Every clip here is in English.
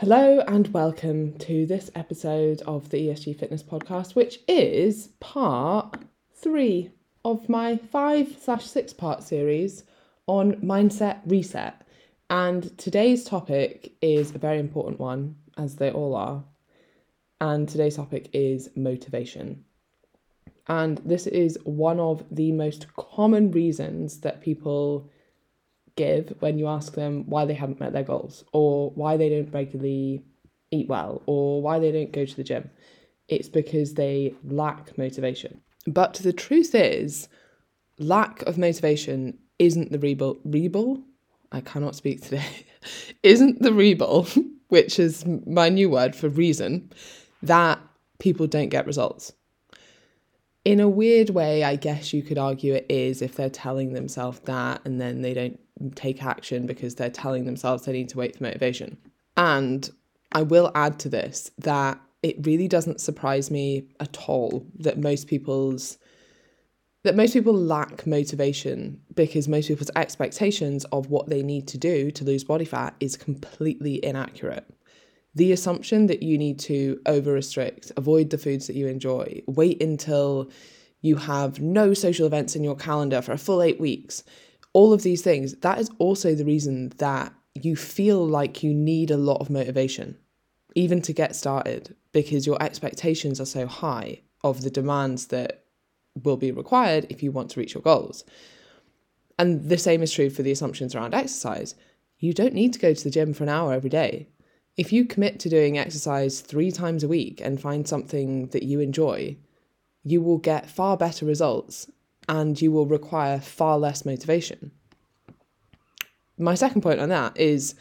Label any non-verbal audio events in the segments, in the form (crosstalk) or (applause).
Hello and welcome to this episode of the ESG Fitness Podcast, which is part three of my five slash six part series on mindset reset. And today's topic is a very important one, as they all are. And today's topic is motivation. And this is one of the most common reasons that people give when you ask them why they haven't met their goals or why they don't regularly eat well or why they don't go to the gym. It's because they lack motivation. But the truth is, lack of motivation isn't the rebel. Rebel? I cannot speak today. (laughs) isn't the rebel, (laughs) which is my new word for reason, that people don't get results. In a weird way, I guess you could argue it is if they're telling themselves that and then they don't take action because they're telling themselves they need to wait for motivation. And I will add to this that it really doesn't surprise me at all that most people's that most people lack motivation because most people's expectations of what they need to do to lose body fat is completely inaccurate. The assumption that you need to over restrict, avoid the foods that you enjoy, wait until you have no social events in your calendar for a full eight weeks, all of these things, that is also the reason that you feel like you need a lot of motivation, even to get started, because your expectations are so high of the demands that will be required if you want to reach your goals. And the same is true for the assumptions around exercise. You don't need to go to the gym for an hour every day. If you commit to doing exercise three times a week and find something that you enjoy, you will get far better results and you will require far less motivation. My second point on that is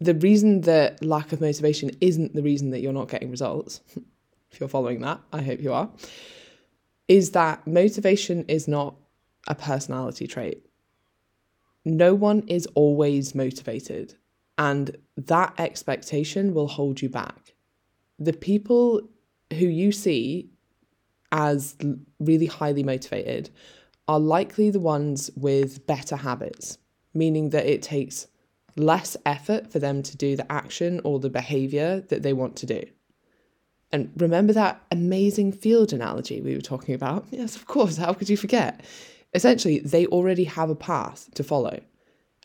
the reason that lack of motivation isn't the reason that you're not getting results, (laughs) if you're following that, I hope you are, is that motivation is not a personality trait. No one is always motivated, and that expectation will hold you back. The people who you see as really highly motivated are likely the ones with better habits, meaning that it takes less effort for them to do the action or the behavior that they want to do. And remember that amazing field analogy we were talking about? Yes, of course. How could you forget? Essentially, they already have a path to follow.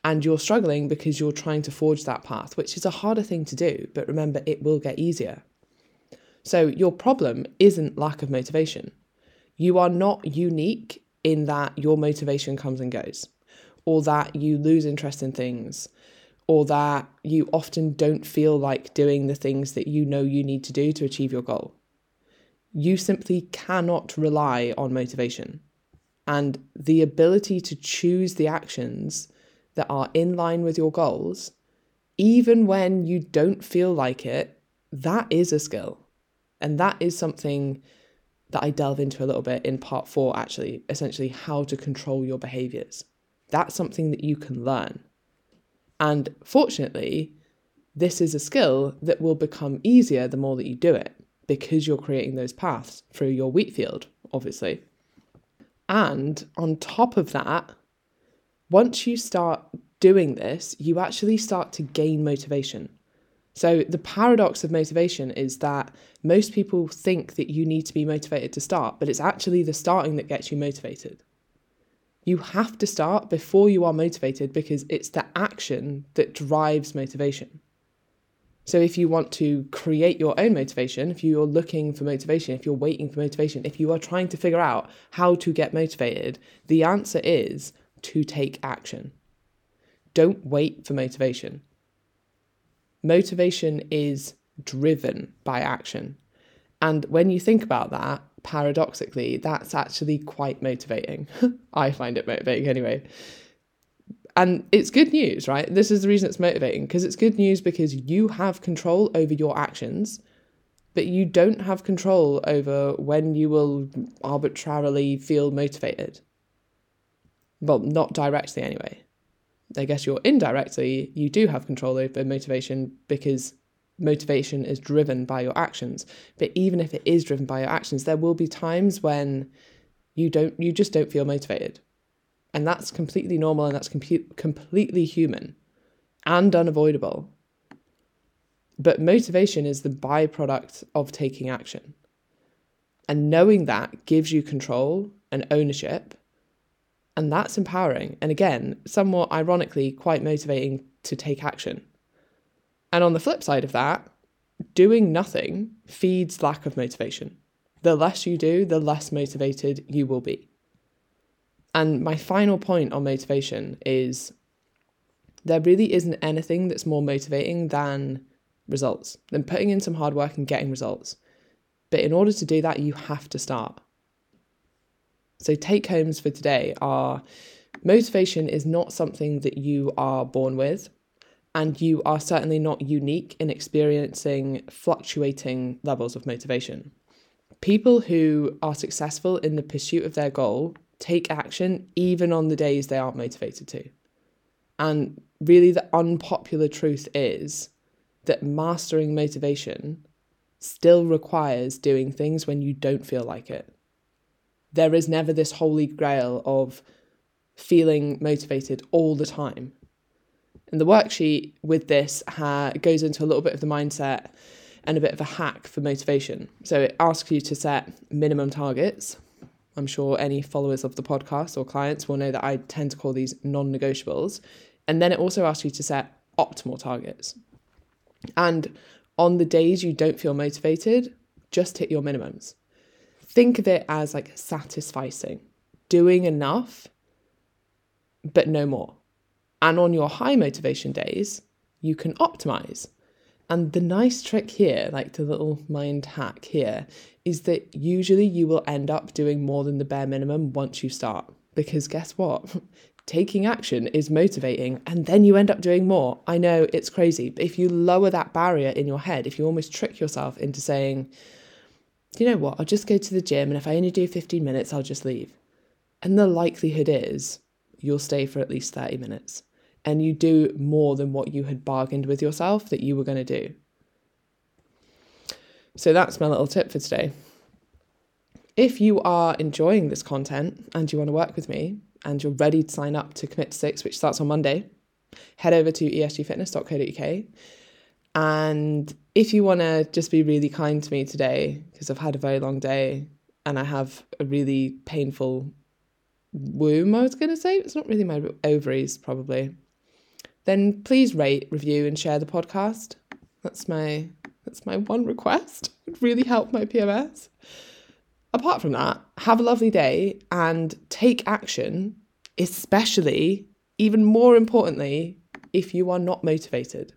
And you're struggling because you're trying to forge that path, which is a harder thing to do. But remember, it will get easier. So your problem isn't lack of motivation. You are not unique in that your motivation comes and goes, or that you lose interest in things, or that you often don't feel like doing the things that you know you need to do to achieve your goal. You simply cannot rely on motivation. And the ability to choose the actions that are in line with your goals, even when you don't feel like it, that is a skill. And that is something that I delve into a little bit in part four, actually, essentially how to control your behaviors. That's something that you can learn. And fortunately, this is a skill that will become easier the more that you do it because you're creating those paths through your wheat field, obviously. And on top of that, once you start doing this, you actually start to gain motivation. So, the paradox of motivation is that most people think that you need to be motivated to start, but it's actually the starting that gets you motivated. You have to start before you are motivated because it's the action that drives motivation. So, if you want to create your own motivation, if you're looking for motivation, if you're waiting for motivation, if you are trying to figure out how to get motivated, the answer is to take action. Don't wait for motivation motivation is driven by action. And when you think about that, paradoxically, that's actually quite motivating. (laughs) I find it motivating anyway. And it's good news, right? This is the reason it's motivating because it's good news because you have control over your actions, but you don't have control over when you will arbitrarily feel motivated. Well, not directly anyway. I guess you're indirectly, you do have control over motivation because motivation is driven by your actions. But even if it is driven by your actions, there will be times when you don't, you just don't feel motivated. And that's completely normal and that's com- completely human and unavoidable. But motivation is the byproduct of taking action. And knowing that gives you control and ownership. And that's empowering. And again, somewhat ironically, quite motivating to take action. And on the flip side of that, doing nothing feeds lack of motivation. The less you do, the less motivated you will be. And my final point on motivation is there really isn't anything that's more motivating than results, than putting in some hard work and getting results. But in order to do that, you have to start. So, take homes for today are motivation is not something that you are born with, and you are certainly not unique in experiencing fluctuating levels of motivation. People who are successful in the pursuit of their goal take action even on the days they aren't motivated to. And really, the unpopular truth is that mastering motivation still requires doing things when you don't feel like it. There is never this holy grail of feeling motivated all the time. And the worksheet with this ha- goes into a little bit of the mindset and a bit of a hack for motivation. So it asks you to set minimum targets. I'm sure any followers of the podcast or clients will know that I tend to call these non negotiables. And then it also asks you to set optimal targets. And on the days you don't feel motivated, just hit your minimums. Think of it as like satisficing, doing enough, but no more. And on your high motivation days, you can optimize. And the nice trick here, like the little mind hack here, is that usually you will end up doing more than the bare minimum once you start. Because guess what? (laughs) taking action is motivating and then you end up doing more. I know it's crazy, but if you lower that barrier in your head, if you almost trick yourself into saying, you know what, I'll just go to the gym and if I only do 15 minutes, I'll just leave. And the likelihood is you'll stay for at least 30 minutes and you do more than what you had bargained with yourself that you were going to do. So that's my little tip for today. If you are enjoying this content and you want to work with me, and you're ready to sign up to Commit to Six, which starts on Monday, head over to esgfitness.co.uk. And if you want to just be really kind to me today, because I've had a very long day and I have a really painful womb, I was going to say, it's not really my ovaries, probably, then please rate, review, and share the podcast. That's my that's my one request. (laughs) It really help my PMS apart from that, have a lovely day and take action, especially, even more importantly, if you are not motivated.